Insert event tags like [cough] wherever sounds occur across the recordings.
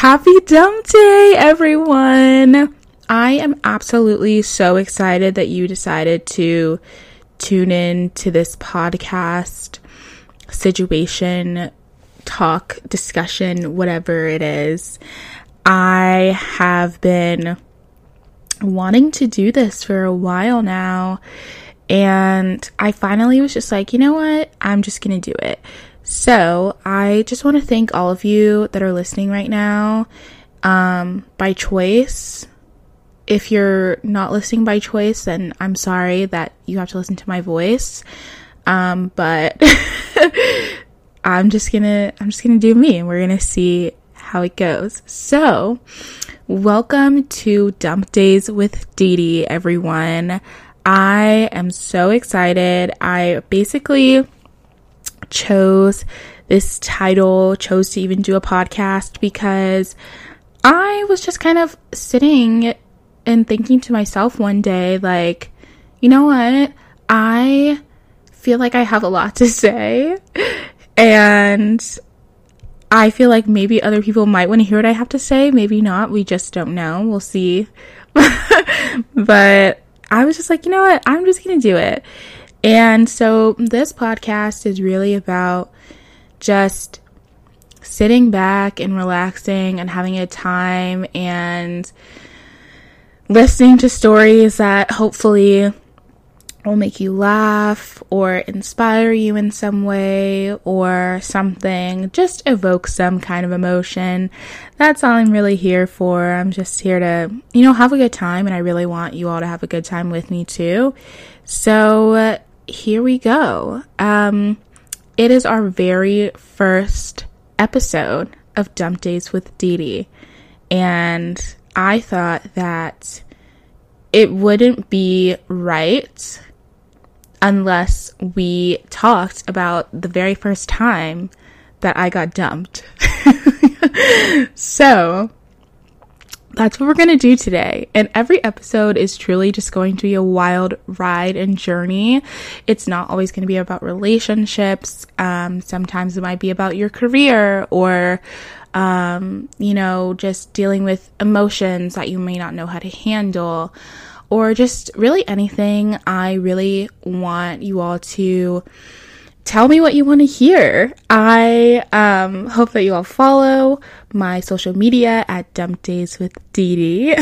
Happy dump day, everyone! I am absolutely so excited that you decided to tune in to this podcast situation, talk, discussion, whatever it is. I have been wanting to do this for a while now, and I finally was just like, you know what? I'm just gonna do it. So, I just want to thank all of you that are listening right now um, by choice. If you're not listening by choice, then I'm sorry that you have to listen to my voice. Um, but [laughs] I'm just gonna I'm just gonna do me and we're gonna see how it goes. So, welcome to Dump Days with Dee Dee, everyone. I am so excited. I basically chose this title, chose to even do a podcast because I was just kind of sitting and thinking to myself one day, like, you know what? I feel like I have a lot to say. And I feel like maybe other people might want to hear what I have to say. Maybe not. We just don't know. We'll see. [laughs] but I was just like, you know what? I'm just going to do it. And so this podcast is really about just sitting back and relaxing and having a time and listening to stories that hopefully will make you laugh or inspire you in some way or something. Just evoke some kind of emotion. That's all I'm really here for. I'm just here to, you know, have a good time and I really want you all to have a good time with me too. So, here we go. Um, it is our very first episode of Dump Days with Dee Dee. And I thought that it wouldn't be right unless we talked about the very first time that I got dumped. [laughs] so, that's what we're going to do today. And every episode is truly just going to be a wild ride and journey. It's not always going to be about relationships. Um, sometimes it might be about your career or, um, you know, just dealing with emotions that you may not know how to handle or just really anything. I really want you all to tell me what you want to hear. I um, hope that you all follow my social media at Dump Days with Dee Dee.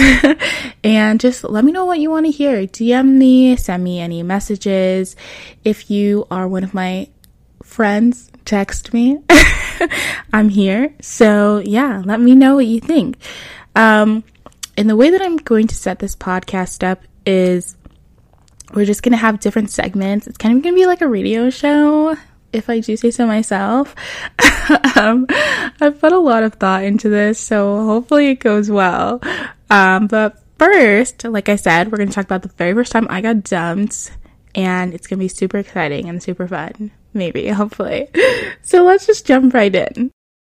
[laughs] and just let me know what you want to hear. DM me, send me any messages. If you are one of my friends, text me. [laughs] I'm here. So yeah, let me know what you think. Um, and the way that I'm going to set this podcast up is we're just to have different segments. It's kind of to be like a radio show, if I do say so myself. [laughs] um, I've put a lot of thought into this, so hopefully it goes well. Um, but first, like I said, we're to talk about the very first time I got dumped, and it's to be super exciting and super fun. Maybe, [laughs] hopefully. So let's just jump right in.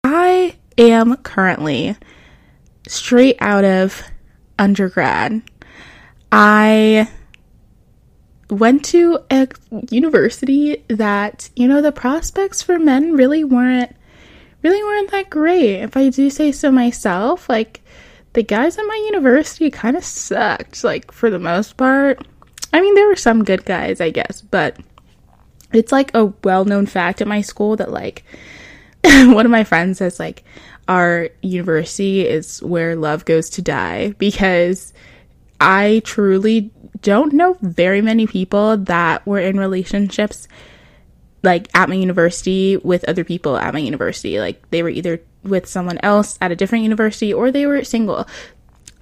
I am currently straight out of undergrad. I went to a university that, you know, the prospects for men really weren't really weren't that great. If I do say so myself, like the guys at my university kind of sucked, like for the most part. I mean, there were some good guys, I guess, but it's like a well-known fact at my school that like [laughs] one of my friends says like our university is where love goes to die because I truly don't know very many people that were in relationships like at my university with other people at my university. Like they were either with someone else at a different university or they were single.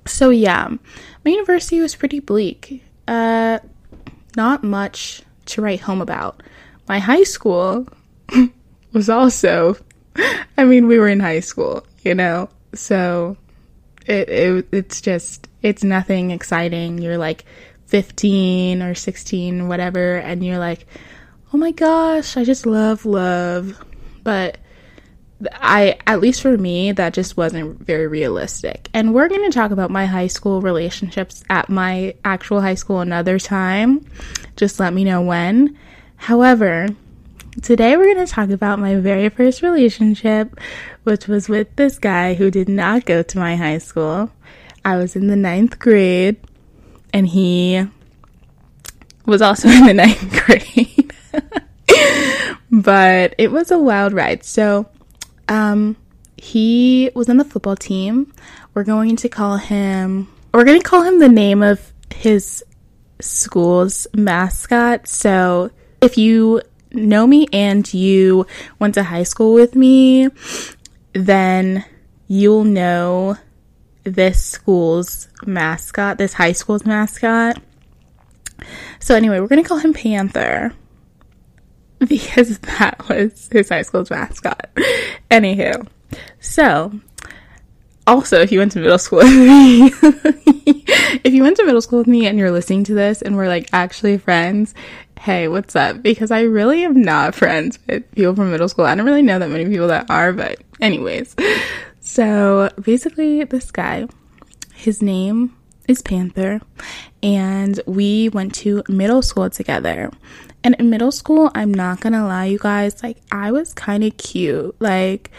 So yeah, my university was pretty bleak. Uh not much to write home about. My high school [laughs] was also [laughs] I mean, we were in high school, you know. So it, it it's just it's nothing exciting. You're like 15 or 16, whatever, and you're like, oh my gosh, I just love love. But I, at least for me, that just wasn't very realistic. And we're going to talk about my high school relationships at my actual high school another time. Just let me know when. However, today we're going to talk about my very first relationship, which was with this guy who did not go to my high school. I was in the ninth grade, and he was also [laughs] in the ninth grade. [laughs] but it was a wild ride. So, um, he was on the football team. We're going to call him, we're going to call him the name of his school's mascot. So if you know me and you went to high school with me, then you'll know this school's mascot, this high school's mascot. So anyway, we're going to call him Panther [laughs] because that was his high school's mascot. [laughs] Anywho, so also, if you went to middle school [laughs] with me, if you went to middle school with me and you're listening to this and we're like actually friends, hey, what's up? Because I really am not friends with people from middle school. I don't really know that many people that are, but anyways. So basically, this guy, his name is Panther, and we went to middle school together. And in middle school, I'm not gonna lie, you guys, like, I was kind of cute. Like,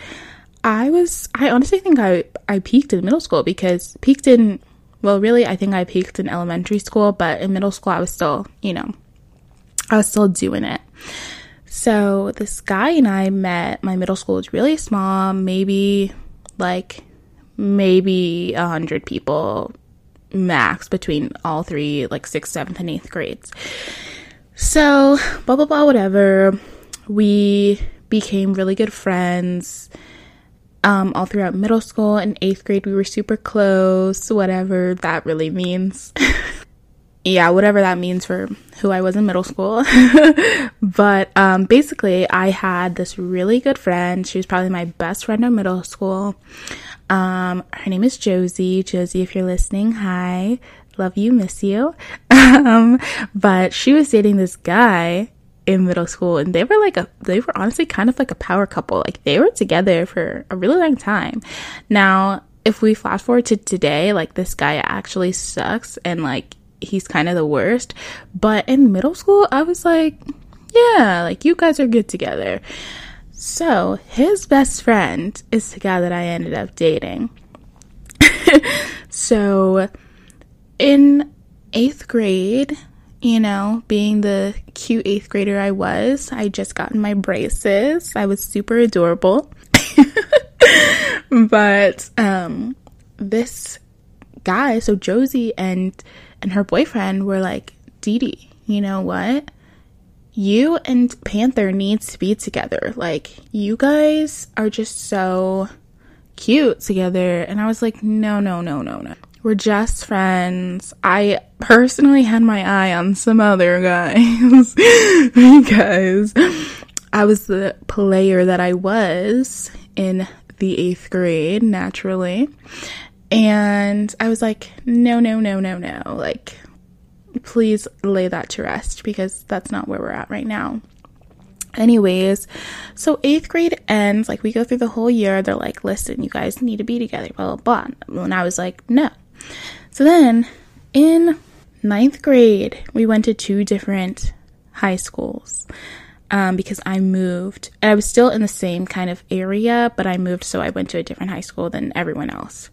I was I honestly think I I peaked in middle school because peaked in well really I think I peaked in elementary school but in middle school I was still, you know, I was still doing it. So this guy and I met my middle school was really small, maybe like maybe a hundred people max between all three, like sixth, seventh, and eighth grades. So blah blah blah whatever. We became really good friends um, all throughout middle school and eighth grade. We were super close, whatever that really means. [laughs] yeah, whatever that means for who I was in middle school. [laughs] but um, basically, I had this really good friend. She was probably my best friend in middle school. Um, her name is Josie. Josie, if you're listening, hi. Love you, miss you. [laughs] um, but she was dating this guy in middle school and they were like a they were honestly kind of like a power couple like they were together for a really long time now if we flash forward to today like this guy actually sucks and like he's kind of the worst but in middle school i was like yeah like you guys are good together so his best friend is the guy that i ended up dating [laughs] so in eighth grade you know, being the cute eighth grader I was, I just gotten my braces. I was super adorable. [laughs] but um this guy, so Josie and and her boyfriend were like, Dee Dee, you know what? You and Panther needs to be together. Like, you guys are just so cute together. And I was like, no, no, no, no, no. We're just friends. I personally had my eye on some other guys [laughs] because I was the player that I was in the eighth grade, naturally. And I was like, no, no, no, no, no. Like, please lay that to rest because that's not where we're at right now. Anyways, so eighth grade ends, like we go through the whole year. They're like, listen, you guys need to be together, blah, blah, blah. And I was like, no. So then in ninth grade, we went to two different high schools um, because I moved. I was still in the same kind of area, but I moved, so I went to a different high school than everyone else.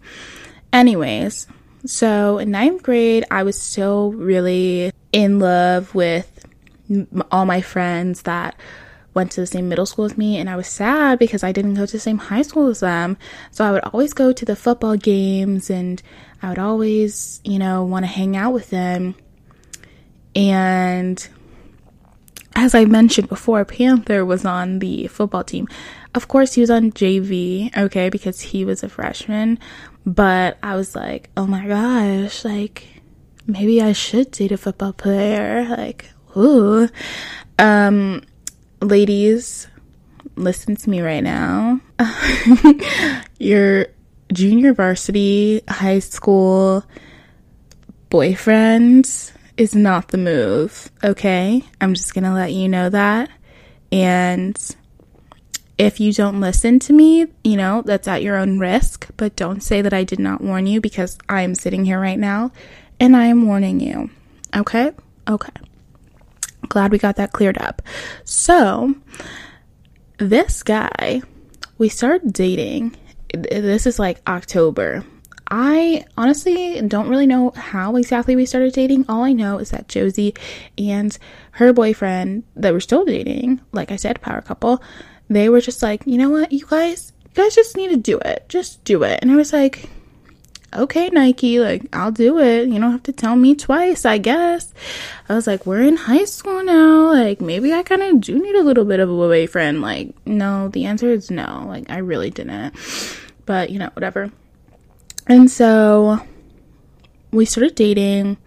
Anyways, so in ninth grade, I was still really in love with all my friends that went to the same middle school as me and I was sad because I didn't go to the same high school as them. So I would always go to the football games and I would always, you know, want to hang out with them. And as I mentioned before, Panther was on the football team. Of course, he was on JV, okay, because he was a freshman. But I was like, oh my gosh, like, maybe I should date a football player. Like, ooh. Um, ladies, listen to me right now. [laughs] Your junior varsity high school boyfriend is not the move, okay? I'm just gonna let you know that. And if you don't listen to me, you know, that's at your own risk, but don't say that I did not warn you because I am sitting here right now and I am warning you, okay? Okay. glad we got that cleared up. So, this guy, we started dating. This is like October. I honestly don't really know how exactly we started dating. All I know is that Josie and her boyfriend that were still dating, like I said, power couple, they were just like, you know what, you guys, you guys just need to do it. Just do it. And I was like, okay, Nike, like, I'll do it. You don't have to tell me twice, I guess. I was like, we're in high school now. Like, maybe I kind of do need a little bit of a boyfriend. Like, no, the answer is no. Like, I really didn't. But, you know, whatever. And so we started dating.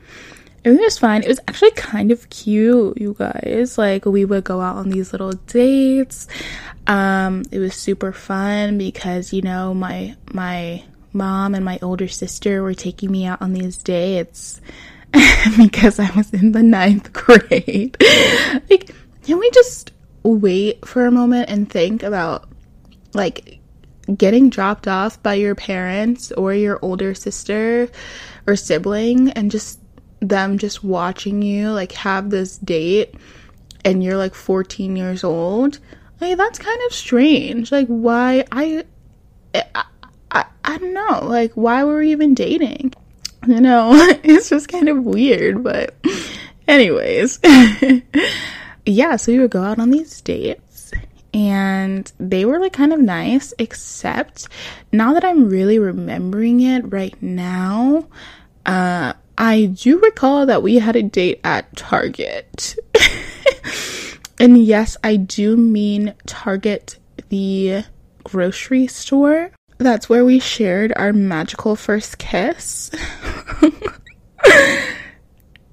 Everything was fine. It was actually kind of cute, you guys. Like, we would go out on these little dates. Um, it was super fun because, you know, my, my, mom and my older sister were taking me out on these dates [laughs] because I was in the ninth [laughs] grade. like, can we just wait for a moment and think about like getting dropped off by your parents or your older sister or sibling and just them just watching you like have this date and you're like 14 years old? Like, that's kind of strange. Like, why? I, I I, I don't know, like, why were we even dating? You know, [laughs] it's just kind of weird, but, anyways. [laughs] yeah, so we would go out on these dates, and they were like kind of nice, except now that I'm really remembering it right now, uh, I do recall that we had a date at Target. [laughs] and yes, I do mean Target, the grocery store that's where we shared our magical first kiss. [laughs]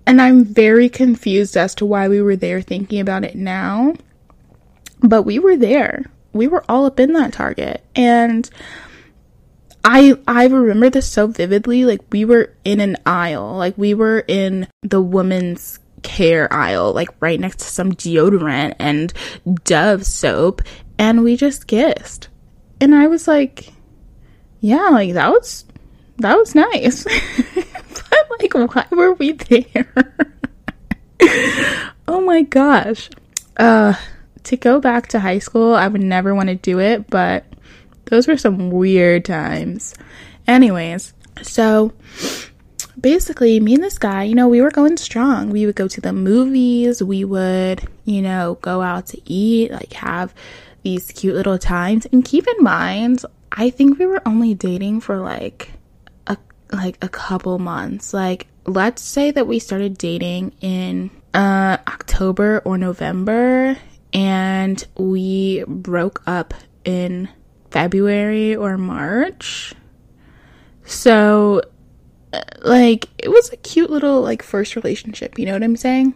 and I'm very confused as to why we were there thinking about it now. But we were there. We were all up in that Target. And I I remember this so vividly. Like we were in an aisle. Like we were in the women's care aisle, like right next to some deodorant and Dove soap, and we just kissed. And I was like, yeah, like that was that was nice. [laughs] but like why were we there? [laughs] oh my gosh. Uh to go back to high school, I would never want to do it, but those were some weird times. Anyways, so basically, me and this guy, you know, we were going strong. We would go to the movies, we would, you know, go out to eat, like have these cute little times. And keep in mind, I think we were only dating for like a like a couple months. Like let's say that we started dating in uh October or November and we broke up in February or March. So uh, like it was a cute little like first relationship, you know what I'm saying?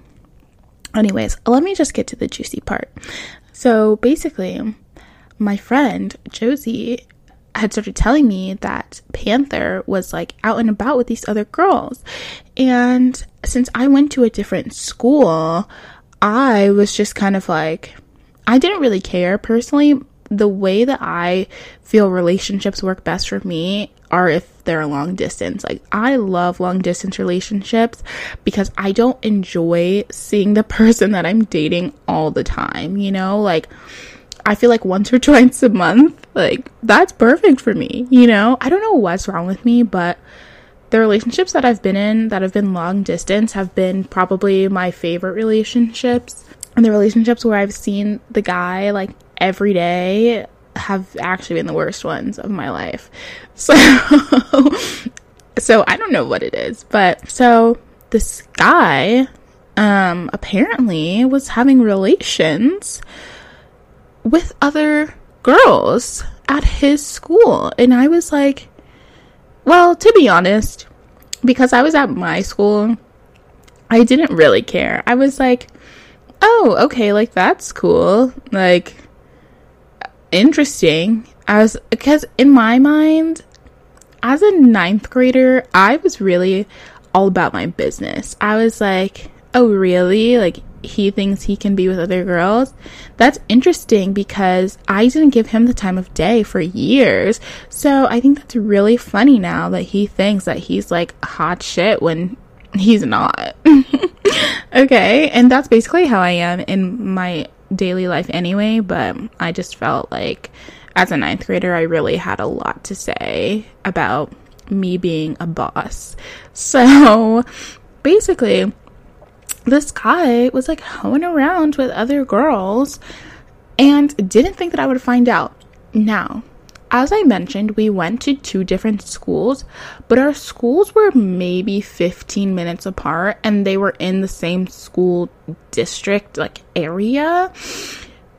Anyways, let me just get to the juicy part. So basically, my friend Josie had started telling me that Panther was like out and about with these other girls. And since I went to a different school, I was just kind of like, I didn't really care personally. The way that I feel relationships work best for me are if they're long distance. Like, I love long distance relationships because I don't enjoy seeing the [laughs] person that I'm dating all the time, you know? Like, I feel like once or [laughs] twice a month, like that's perfect for me, you know? I don't know what's wrong with me, but the relationships that I've been in that have been long distance have been probably my favorite relationships. And the relationships where I've seen the guy like every day have actually been the worst ones of my life. [laughs] So so I don't know what it is, but so this guy um apparently was having relations with other girls at his school. And I was like, well, to be honest, because I was at my school, I didn't really care. I was like, oh, okay, like that's cool. Like, interesting. I was, because in my mind, as a ninth grader, I was really all about my business. I was like, oh, really? Like, he thinks he can be with other girls. That's interesting because I didn't give him the time of day for years. So I think that's really funny now that he thinks that he's like hot shit when he's not. [laughs] okay, and that's basically how I am in my daily life anyway, but I just felt like as a ninth grader, I really had a lot to say about me being a boss. [laughs] So basically, this guy was like hoeing around with other girls and didn't think that I would find out. Now, as I mentioned, we went to two different schools, but our schools were maybe 15 minutes apart and they were in the same school district, like area.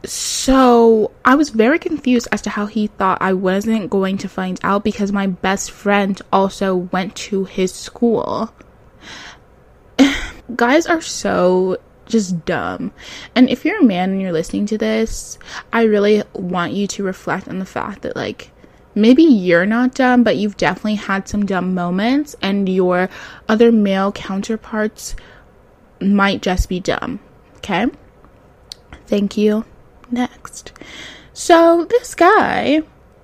So I was very confused as to how he thought I wasn't going to find out because my best friend also went to his school. Guys are so just dumb. And if you're a man and you're listening to this, I really want you to reflect on the fact that, like, maybe you're not dumb, but you've definitely had some dumb moments, and your other male counterparts might just be dumb. Okay? Thank you next. So this guy,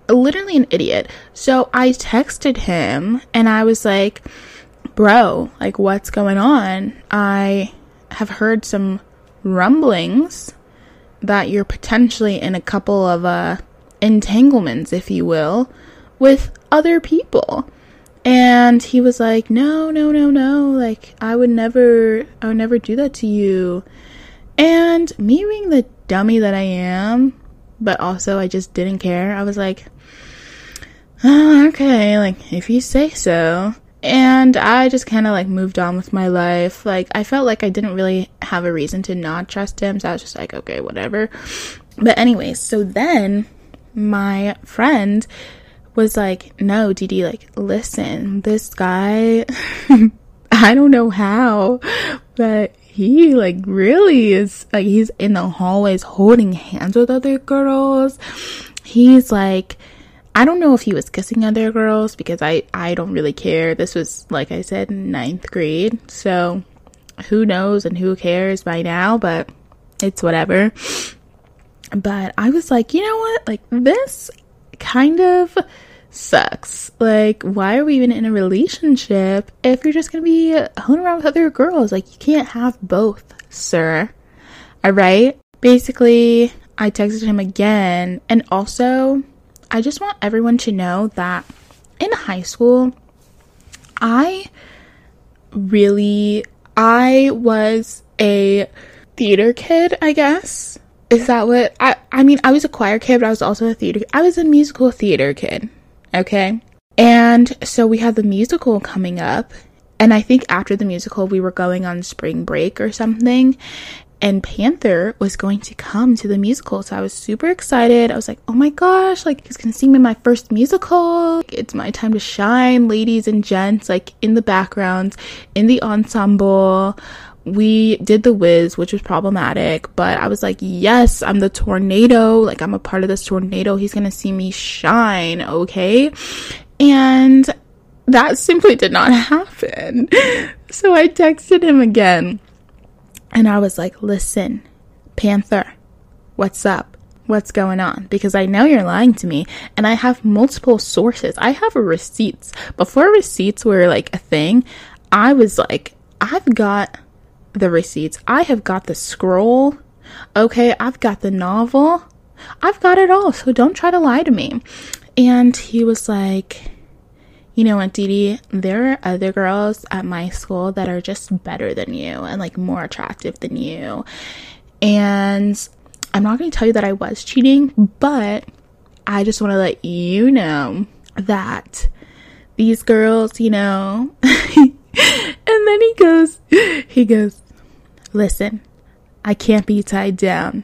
literally an idiot. So I texted him and I was like, bro, like what's going on? I have heard some rumblings that you're potentially in a couple of uh entanglements, if you will, with other people. And he was like, "No, no, no, no. Like I would never I would never do that to you." And me being the dummy that I am, but also I just didn't care. I was like, oh, okay, like if you say so. And I just kind of like moved on with my life. Like I felt like I didn't really have a reason to not trust him, so I was just like, okay, whatever. But anyways, so then my friend was like, no, Didi, like, listen, this guy, [laughs] I don't know how, but he like really is like he's in the hallways holding hands with other girls. He's like I don't know if he was kissing other girls because I I don't really care. This was like I said ninth grade, so who knows and who cares by now, but it's whatever. But I was like, you know what? Like this kind of sucks. Like, why are we even in a relationship if you're just gonna be hanging around with other girls? Like, you can't have both, sir. Alright? Basically, I texted him again, and also, I just want everyone to know that in high school, I really, I was a theater kid, I guess. Is that what I I mean I was a choir kid but I was also a theater I was a musical theater kid. Okay. And so we had the musical coming up. And I think after the musical, we were going on spring break or something. And Panther was going to come to the musical. So I was super excited. I was like, oh my gosh, like he's to sing me my first musical. It's my time to shine, ladies and gents, like in the backgrounds, in the ensemble we did the Wiz, which was problematic, but I was like, yes, I'm the tornado. Like, I'm a part of this tornado. He's gonna see me shine, okay? And that simply did not [laughs] happen. So I texted him again and I was like, listen, Panther, what's up? What's going on? Because I know you're lying to me and I have multiple sources. I have receipts. Before receipts were like a thing, I was like, I've got the receipts. I have got the scroll. Okay, I've got the novel. I've got it all, so don't try to lie to me. And he was like, you know what, Didi, there are other girls at my school that are just better than you and like more attractive than you. And I'm not going to tell you that I was cheating, but I just want to let you know that these girls, you know, [laughs] and then he goes, he goes, listen, I can't be tied down.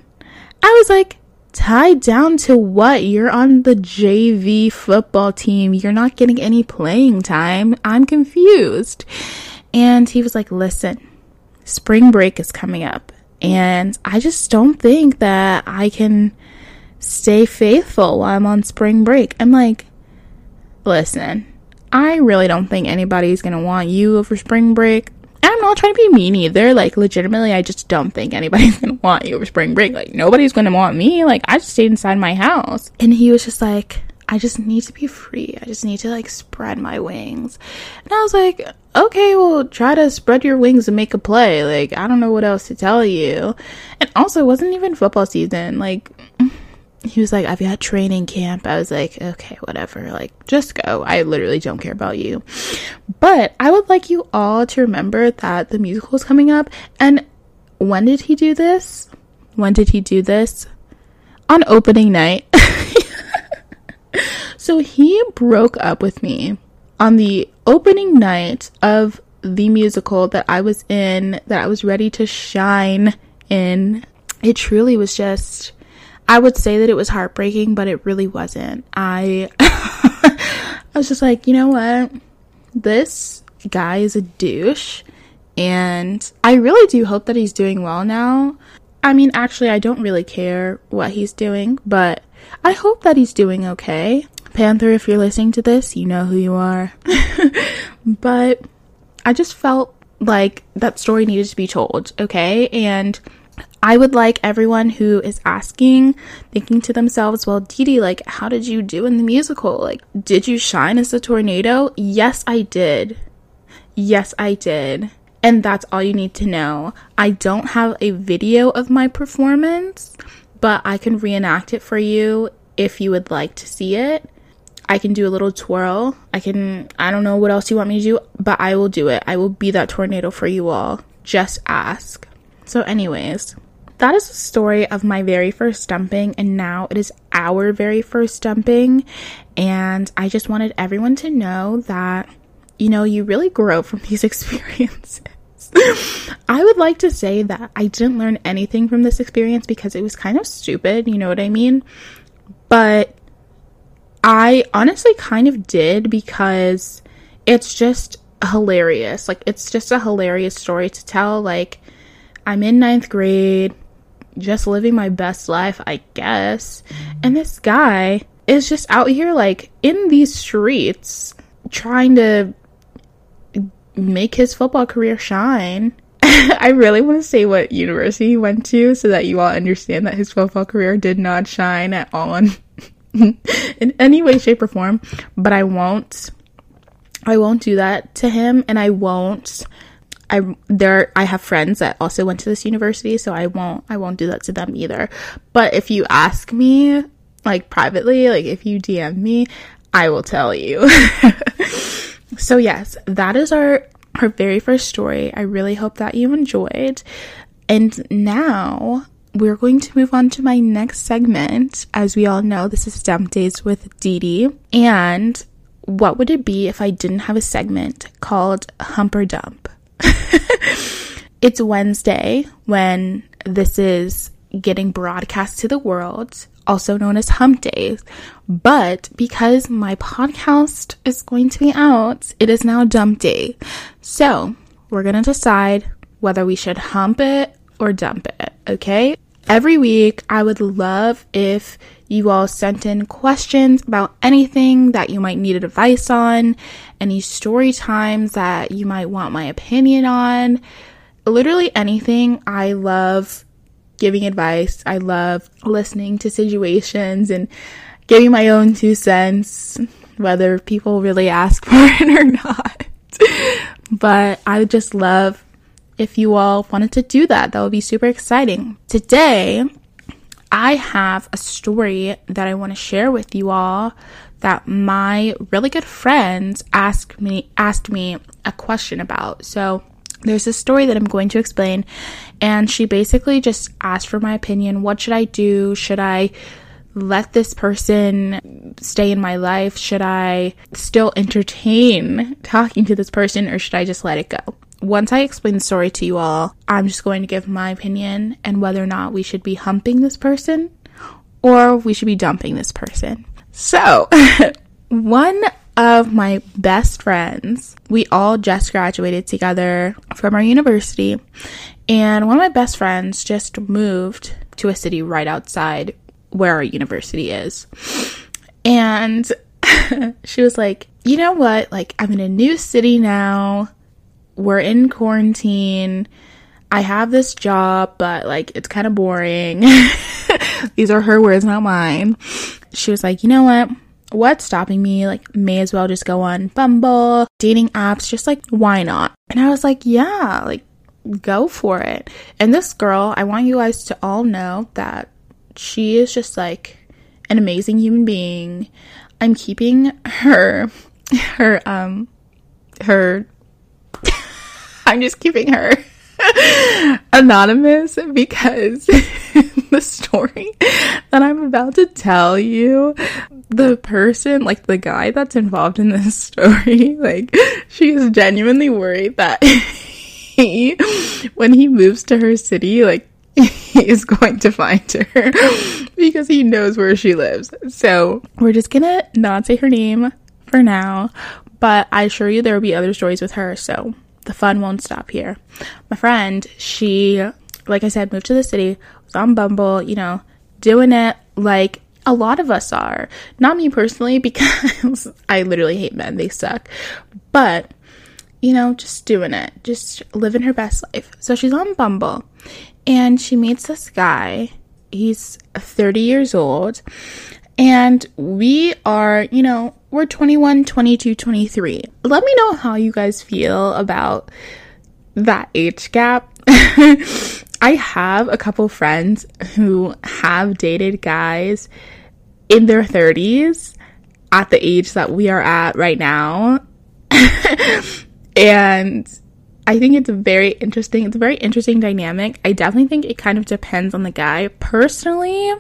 I was like, tied down to what? You're on the JV football team. You're not getting any playing time. I'm confused. And he was like, listen, spring break is coming up. And I just don't think that I can stay faithful while I'm on spring break. I'm like, listen, I really don't think anybody's gonna want you over spring break. I'm not trying to be mean either. Like, legitimately, I just don't think anybody's [laughs] gonna want you over spring break. Like, nobody's gonna want me. Like, I just stayed inside my house. And he was just like, I just need to be free. I just need to like spread my wings. And I was like, okay, well, try to spread your wings and make a play. Like, I don't know what else to tell you. And also, it wasn't even football season. Like, he was like, I've got training camp. I was like, okay, whatever. Like, just go. I literally don't care about you. But I would like you all to remember that the musical is coming up. And when did he do this? When did he do this? On opening night. [laughs] so he broke up with me on the opening night of the musical that I was in, that I was ready to shine in. It truly was just, I would say that it was heartbreaking, but it really wasn't. I, [laughs] I was just like, you know what? This guy is a douche. And I really do hope that he's doing well now. I mean, actually, I don't really care what he's doing, but I hope that he's doing okay. Panther, if you're listening to this, you know who you are. [laughs] but I just felt like that story needed to be told, okay? And I would like everyone who is asking, thinking to themselves, well, Didi, like, how did you do in the musical? Like, did you shine as a tornado? Yes, I did. Yes, I did. And that's all you need to know. I don't have a video of my performance, but I can reenact it for you if you would like to see it. I can do a little twirl. I can, I don't know what else you want me to do, but I will do it. I will be that tornado for you all. Just ask. So, anyways, that is the story of my very first dumping, and now it is our very first dumping. And I just wanted everyone to know that, you know, you really grow from [laughs] these experiences. I would like to say that I didn't learn anything from this experience because it was kind of stupid, you know what I mean? But I honestly kind of did because it's just hilarious. Like, it's just a hilarious story to tell. Like, I'm in ninth grade, just living my best life, I guess. And this guy is just out here, like, in these streets, trying to make his football career shine. [laughs] I really want to say what university he went to so that you all understand that his football career did not shine at all [laughs] in any way, shape, or form. But I won't. I won't do that to him, and I won't. I there I have friends that also went to this university, so I won't I won't do that to them either. But if you ask me like privately, like if you DM me, I will tell you. [laughs] so yes, that is our our very first story. I really hope that you enjoyed. And now we're going to move on to my next segment. As we all know, this is Dump Days with Didi. And what would it be if I didn't have a segment called Hump or Dump? [laughs] it's Wednesday when this is getting broadcast to the world, also known as Hump Days. But because my podcast is going to be out, it is now Dump Day. So we're going to decide whether we should hump it or dump it, okay? Every week, I would love if you all sent in questions about anything that you might need advice on, any story times that you might want my opinion on. Literally anything. I love giving advice. I love listening to situations and giving my own two cents, whether people really ask [laughs] for it or not. but I just love if you all wanted to do that. That would be super exciting. Today, I have a story that I want to share with you all that my really good friends asked me asked me a question about. So, there's a story that I'm going to explain and she basically just asked for my opinion. What should I do? Should I let this person stay in my life? Should I still entertain talking to this person or should I just let it go? Once I explain the story to you all, I'm just going to give my opinion and whether or not we should be humping this person or we should be dumping this person. So, [laughs] one of my best friends, we all just graduated together from our university, and one of my best friends just moved to a city right outside where our university is. And [laughs] she was like, you know what? Like, I'm in a new city now we're in quarantine. I have this job, but like it's kind of boring. [laughs] These are her words, not mine. She was like, you know what? what's stopping me? Like, may as well just go on Bumble, dating apps, just like, why not? And I was like, yeah, like, go for it. And this girl, I want you guys to all know that she is just like an amazing human being. I'm keeping her, [laughs] her, um, her, [laughs] I'm just keeping her [laughs] anonymous because [laughs] the story that I'm about to tell you, the person, like the guy that's involved in this story, like she is genuinely worried that he, when he moves to her city, like he is going to find her because he knows where she lives. So we're just gonna not say her name for now, but I assure you there will be other stories with her. So the fun won't stop here. My friend, she, like I said, moved to the city, was on Bumble, you know, doing it like a lot of us are. Not me personally, [laughs] because I literally hate men, they suck. But, you know, just doing it, just living her best life. So she's on Bumble and she meets this guy. He's 30 years old. And we are, you know, we're 21, 22, 23. Let me know how you guys feel about that age gap. [laughs] I have a couple friends who have dated guys in their 30s at the age that we are at right now. [laughs] and I think it's very interesting. It's a very interesting dynamic. I definitely think it kind of depends on the guy. Personally,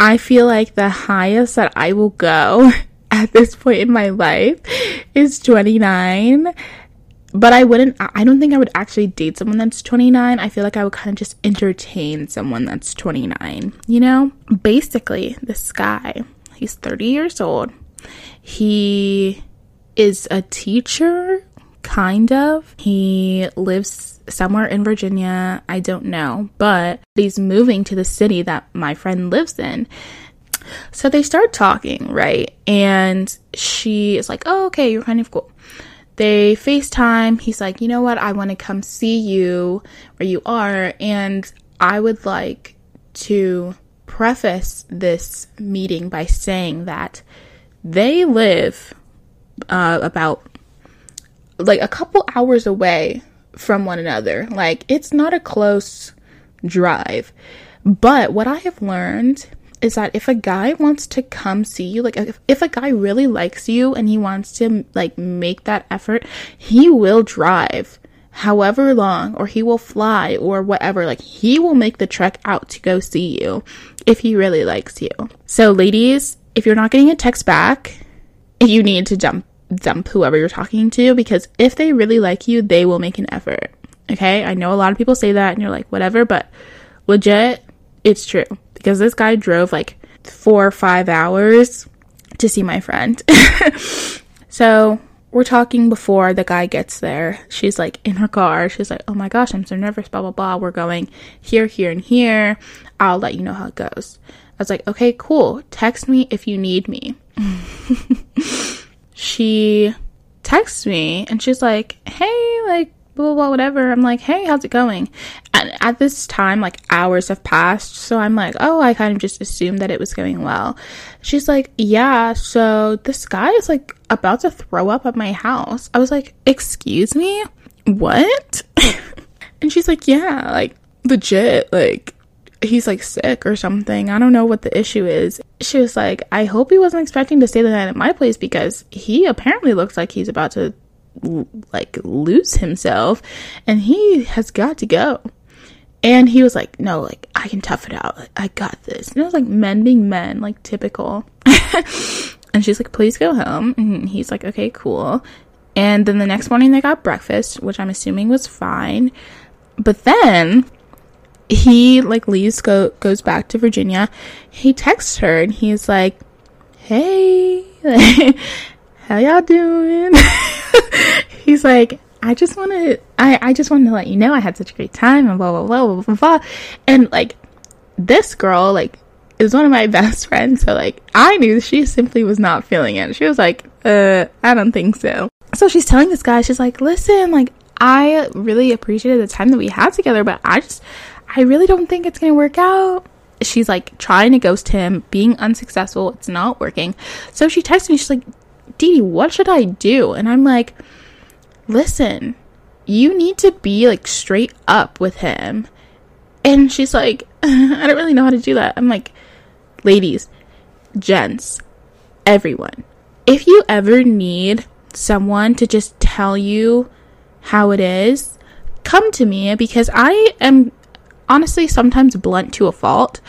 I feel like the highest that I will go [laughs] at this point in my life is 29. But I wouldn't, I don't think I would actually date someone that's 29. I feel like I would kind of just entertain someone that's 29, you know? Basically, this guy, he's 30 years old. He is a teacher, kind of. He lives somewhere in Virginia. I don't know, but he's moving to the city that my friend lives in. So they start talking, right? And she is like, oh, okay, you're kind of cool. They FaceTime. He's like, you know what? I want to come see you where you are. And I would like to preface this meeting by saying that they live uh, about like a couple hours away from one another. Like, it's not a close drive. But what I have learned is that if a guy wants to come see you, like if, if a guy really likes you and he wants to like make that effort, he will drive however long or he will fly or whatever. Like he will make the trek out to go see you if he really likes you. So ladies, if you're not getting a text back, you need to dump dump whoever you're talking to because if they really like you, they will make an effort. Okay? I know a lot of people say that and you're like whatever, but legit it's true because this guy drove like four or five hours to see my friend. [laughs] so we're talking before the guy gets there. She's like in her car. She's like, oh my gosh, I'm so nervous, blah, blah, blah. We're going here, here, and here. I'll let you know how it goes. I was like, okay, cool. Text me if you need me. [laughs] she texts me and she's like, hey, like, blah, blah, blah, whatever. I'm like, hey, how's it going? And at this time, like hours have passed. So I'm like, oh, I kind of just assumed that it was going well. She's like, yeah, so this guy is like about to throw up at my house. I was like, excuse me? What? [laughs] and she's like, yeah, like legit, like he's like sick or something. I don't know what the issue is. She was like, I hope he wasn't expecting to stay the night at my place because he apparently looks like he's about to like lose himself and he has got to go. And he was like, no, like, I can tough it out. I got this. And it was like men being men, like typical. [laughs] and she's like, please go home. And he's like, okay, cool. And then the next morning they got breakfast, which I'm assuming was fine. But then he like leaves, go goes back to Virginia. He texts her and he's like, Hey, [laughs] how y'all doing? [laughs] he's like, I just want to, I, I just wanted to let you know I had such a great time and blah, blah, blah, blah, blah, blah. And like, this girl, like, is one of my [laughs] best friends. So like, I knew she simply was not feeling it. She was like, uh, I don't think so. So she's telling this guy, she's like, listen, like, I really appreciated the time that we had together, but I just, I really don't think it's going to work out. she's like trying to ghost him, being unsuccessful. It's not working. So she texts me. She's like, Dee, what should I do? And I'm like, listen, you need to be like straight up with him. And she's like, [laughs] I don't really know how to do that. I'm like, ladies, gents, everyone, if you ever need someone to just tell you how it is, come to me because I am honestly sometimes blunt to a fault,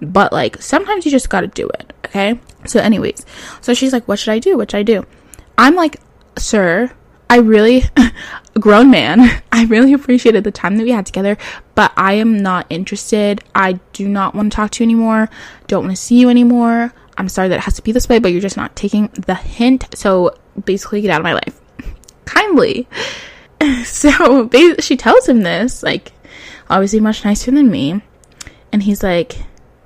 but like sometimes you just gotta do it, okay? So, anyways, so she's like, What should I do? What should I do? I'm like, Sir, I really, [laughs] grown man, [laughs] I really appreciated the time that we had together, but I am not interested. I do not want to talk to you anymore. Don't want to see you anymore. I'm sorry that it has to be this way, but you're just not taking the hint. So basically, get out of my life. [laughs] Kindly. [laughs] So she tells him this, like, obviously much nicer than me. And he's like,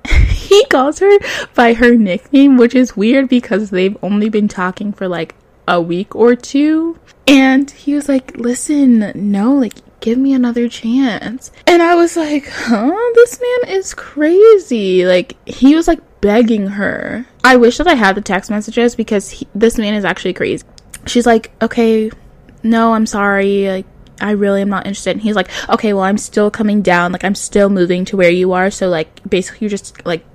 [laughs] he calls her by her nickname, which is weird because they've only been talking for like a week or two. And he was like, listen, no, like, give me another chance. And I was like, huh? This man is crazy. Like, he was like begging her. I wish that I had the text messages because he, this man is actually crazy. She's like, okay, no, I'm sorry. Like, I really am not interested. And he's like, okay, well, I'm still coming down. Like, I'm still moving to where you are. So, like, basically, you're just like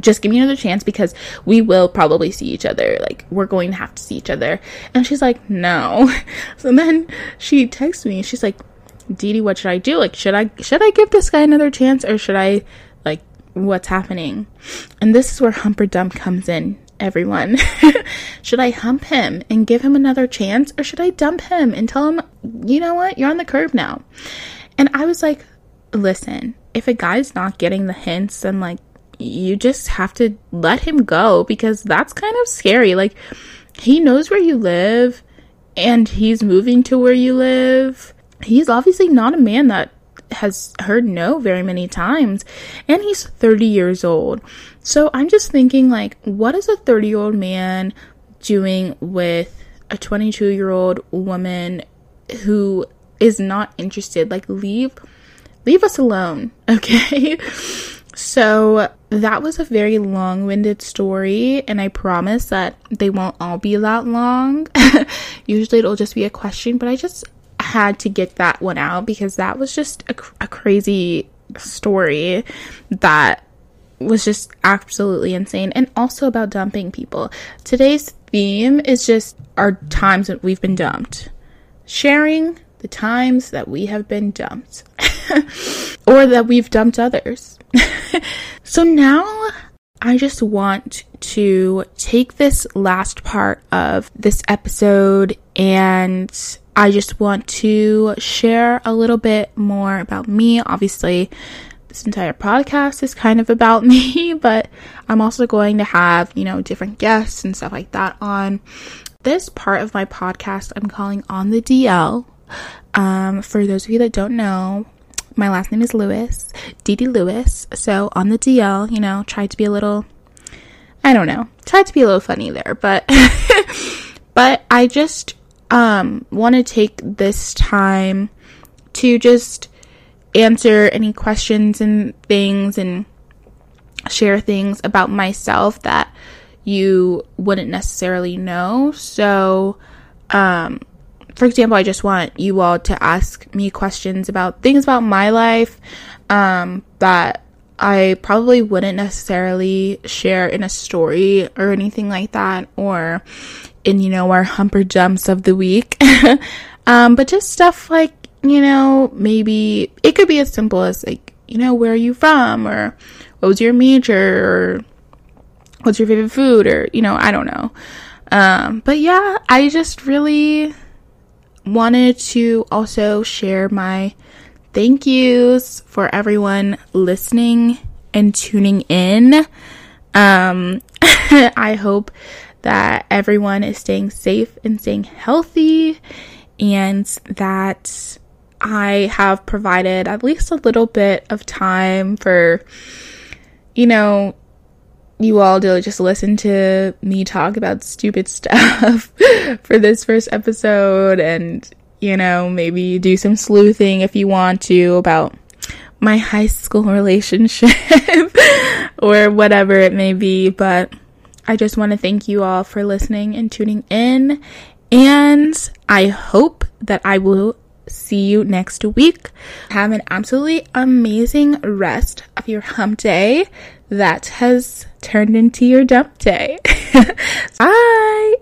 just give me another chance because we will probably see each other. Like, we're going to have to see each other. And she's like, no. [laughs] So then she texts me. And she's like, Dee, what should I do? Like, should I, should I give this guy another chance or should I, like, what's happening? And this is where Hump or Dump comes in, everyone. [laughs] should I hump him and give him another chance or should I dump him and tell him, you know what? You're on the curb now. And I was like, listen, if a guy's not getting the hints, then like you just have to let him go because that's kind of scary. Like, he knows where you live and he's moving to where you live. He's obviously not a man that has heard no very many times and he's 30 years old. So I'm just thinking like what is a 30 year old man doing with a 22 year old woman who is not interested? Like leave leave us alone, [laughs] okay? So that was a very long winded story, and I promise that they won't all be that long. [laughs] Usually it'll just be a question, but I just had to get that one out because that was just a, a crazy story that was just absolutely insane and also about dumping people. Today's theme is just our times that we've been dumped. Sharing the times that we have been dumped [laughs] or that we've dumped others. [laughs] so now I just want to take this last part of this episode and I just want to share a little bit more about me. Obviously, this entire podcast is kind of about [laughs] me, but I'm also going to have, you know, different guests and stuff like that on. This part of my podcast I'm calling On the DL. Um, for those of you that don't know, my last name is Lewis, Dee Lewis. So on the DL, you know, tried to be a little, I don't know, tried to be a little funny there, but, [laughs] but I just, um, want to take this time to just answer any questions and things and share things about myself that you wouldn't necessarily know. So, um, for example, I just want you all to ask me questions about things about my life um, that I probably wouldn't necessarily share in a story or anything like that, or in, you know, our humper jumps of the week. [laughs] um, but just stuff like, you know, maybe it could be as simple as, like, you know, where are you from, or what was your major, or what's your favorite food, or, you know, I don't know. Um, but yeah, I just really wanted to also share my thank yous for everyone listening and tuning in. Um, [laughs] I hope that everyone is staying safe and staying healthy and that I have provided at least a little bit of time for, you know, you all to just listen to me talk about stupid [laughs] stuff for this first episode and you know maybe do some sleuthing if you want to about my high school [laughs] relationship [laughs] or whatever it may be. But I just want to thank you all for listening and tuning in. And I hope that I will see you next week. Have an absolutely amazing rest of your hump day that has turned into your dump day. [laughs] Bye.